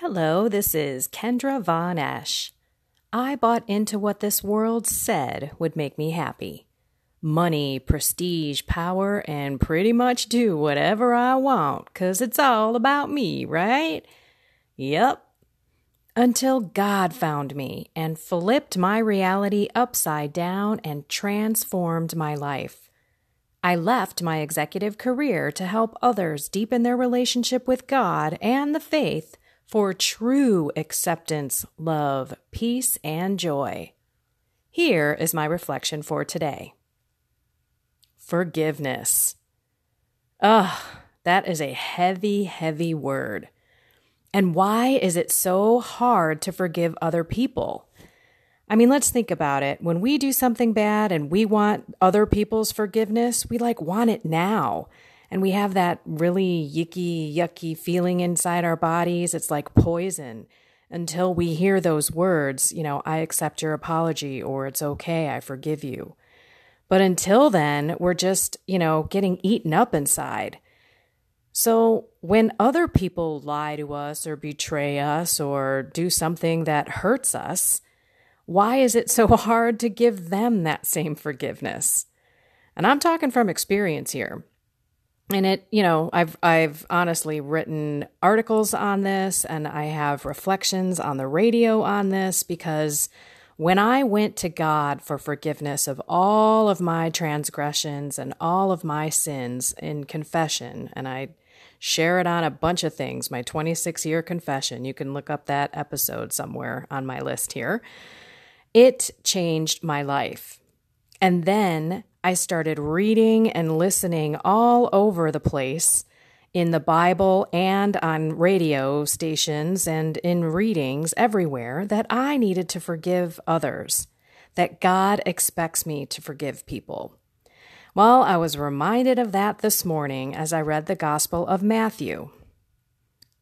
Hello, this is Kendra Von Esch. I bought into what this world said would make me happy money, prestige, power, and pretty much do whatever I want, 'cause it's all about me, right? Yep. Until God found me and flipped my reality upside down and transformed my life. I left my executive career to help others deepen their relationship with God and the faith for true acceptance, love, peace, and joy. Here is my reflection for today Forgiveness. Ugh, that is a heavy, heavy word. And why is it so hard to forgive other people? I mean, let's think about it. When we do something bad and we want other people's forgiveness, we like want it now and we have that really yicky, yucky feeling inside our bodies. It's like poison until we hear those words, you know, I accept your apology or it's okay, I forgive you. But until then, we're just, you know, getting eaten up inside. So when other people lie to us or betray us or do something that hurts us, why is it so hard to give them that same forgiveness? And I'm talking from experience here and it you know i've i've honestly written articles on this and i have reflections on the radio on this because when i went to god for forgiveness of all of my transgressions and all of my sins in confession and i share it on a bunch of things my 26 year confession you can look up that episode somewhere on my list here it changed my life. And then I started reading and listening all over the place in the Bible and on radio stations and in readings everywhere that I needed to forgive others, that God expects me to forgive people. Well, I was reminded of that this morning as I read the Gospel of Matthew.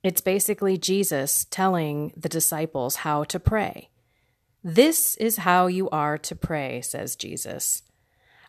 It's basically Jesus telling the disciples how to pray. This is how you are to pray, says Jesus.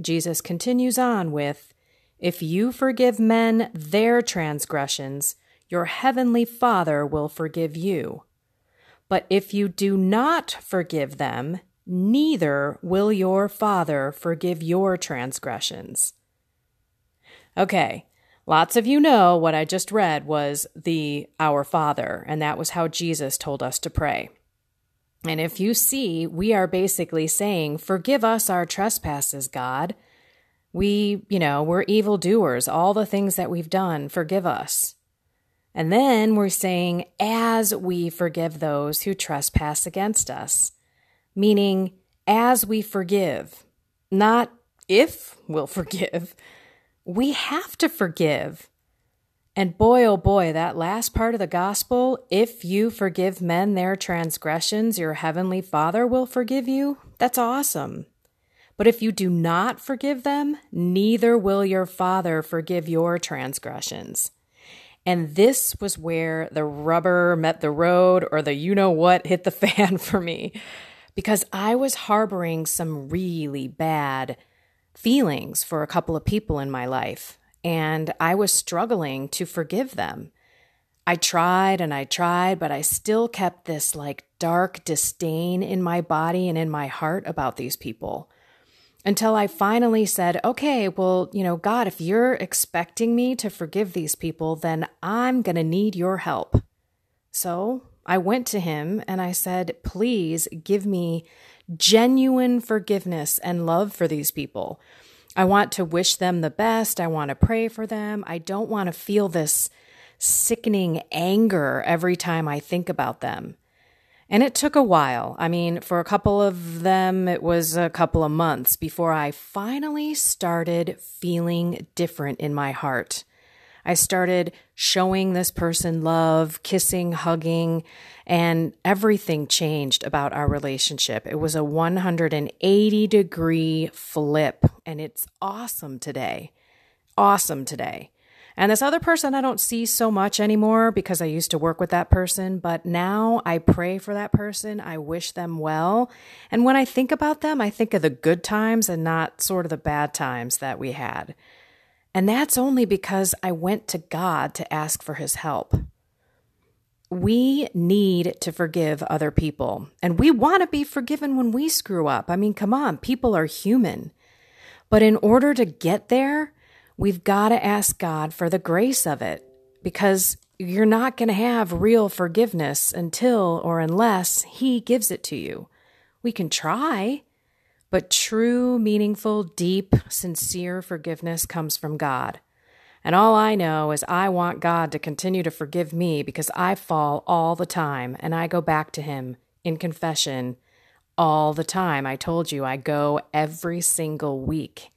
Jesus continues on with If you forgive men their transgressions, your heavenly Father will forgive you. But if you do not forgive them, neither will your Father forgive your transgressions. Okay, lots of you know what I just read was the Our Father, and that was how Jesus told us to pray. And if you see, we are basically saying, Forgive us our trespasses, God. We, you know, we're evildoers. All the things that we've done, forgive us. And then we're saying, As we forgive those who trespass against us, meaning as we forgive, not if we'll forgive. We have to forgive. And boy, oh boy, that last part of the gospel, if you forgive men their transgressions, your heavenly Father will forgive you. That's awesome. But if you do not forgive them, neither will your Father forgive your transgressions. And this was where the rubber met the road, or the you know what hit the fan for me, because I was harboring some really bad feelings for a couple of people in my life and I was struggling to forgive them. I tried and I tried, but I still kept this like dark disdain in my body and in my heart about these people. Until I finally said, okay, well, you know, God, if you're expecting me to forgive these people, then I'm going to need your help. So I went to him and I said, please give me genuine forgiveness and love for these people. I want to wish them the best. I want to pray for them. I don't want to feel this sickening anger every time I think about them. And it took a while. I mean, for a couple of them, it was a couple of months before I finally started feeling different in my heart. I started showing this person love, kissing, hugging, and everything changed about our relationship. It was a 180 degree flip, and it's awesome today. Awesome today. And this other person I don't see so much anymore because I used to work with that person, but now I pray for that person. I wish them well. And when I think about them, I think of the good times and not sort of the bad times that we had. And that's only because I went to God to ask for his help. We need to forgive other people, and we want to be forgiven when we screw up. I mean, come on, people are human. But in order to get there, we've got to ask God for the grace of it because you're not going to have real forgiveness until or unless He gives it to you. We can try, but true, meaningful, deep, sincere forgiveness comes from God. And all I know is I want God to continue to forgive me because I fall all the time and I go back to Him in confession all the time. I told you I go every single week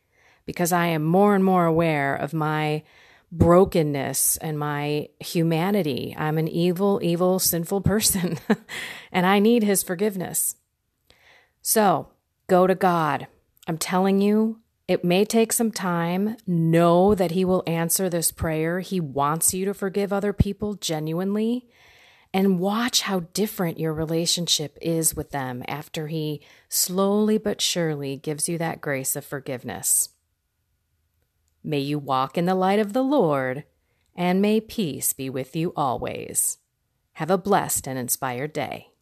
because I am more and more aware of my brokenness and my humanity. I'm an evil, evil, sinful person, and I need his forgiveness. So go to God. I'm telling you, it may take some time. Know that he will answer this prayer. He wants you to forgive other people genuinely. And watch how different your relationship is with them after he slowly but surely gives you that grace of forgiveness. May you walk in the light of the Lord, and may peace be with you always. Have a blessed and inspired day.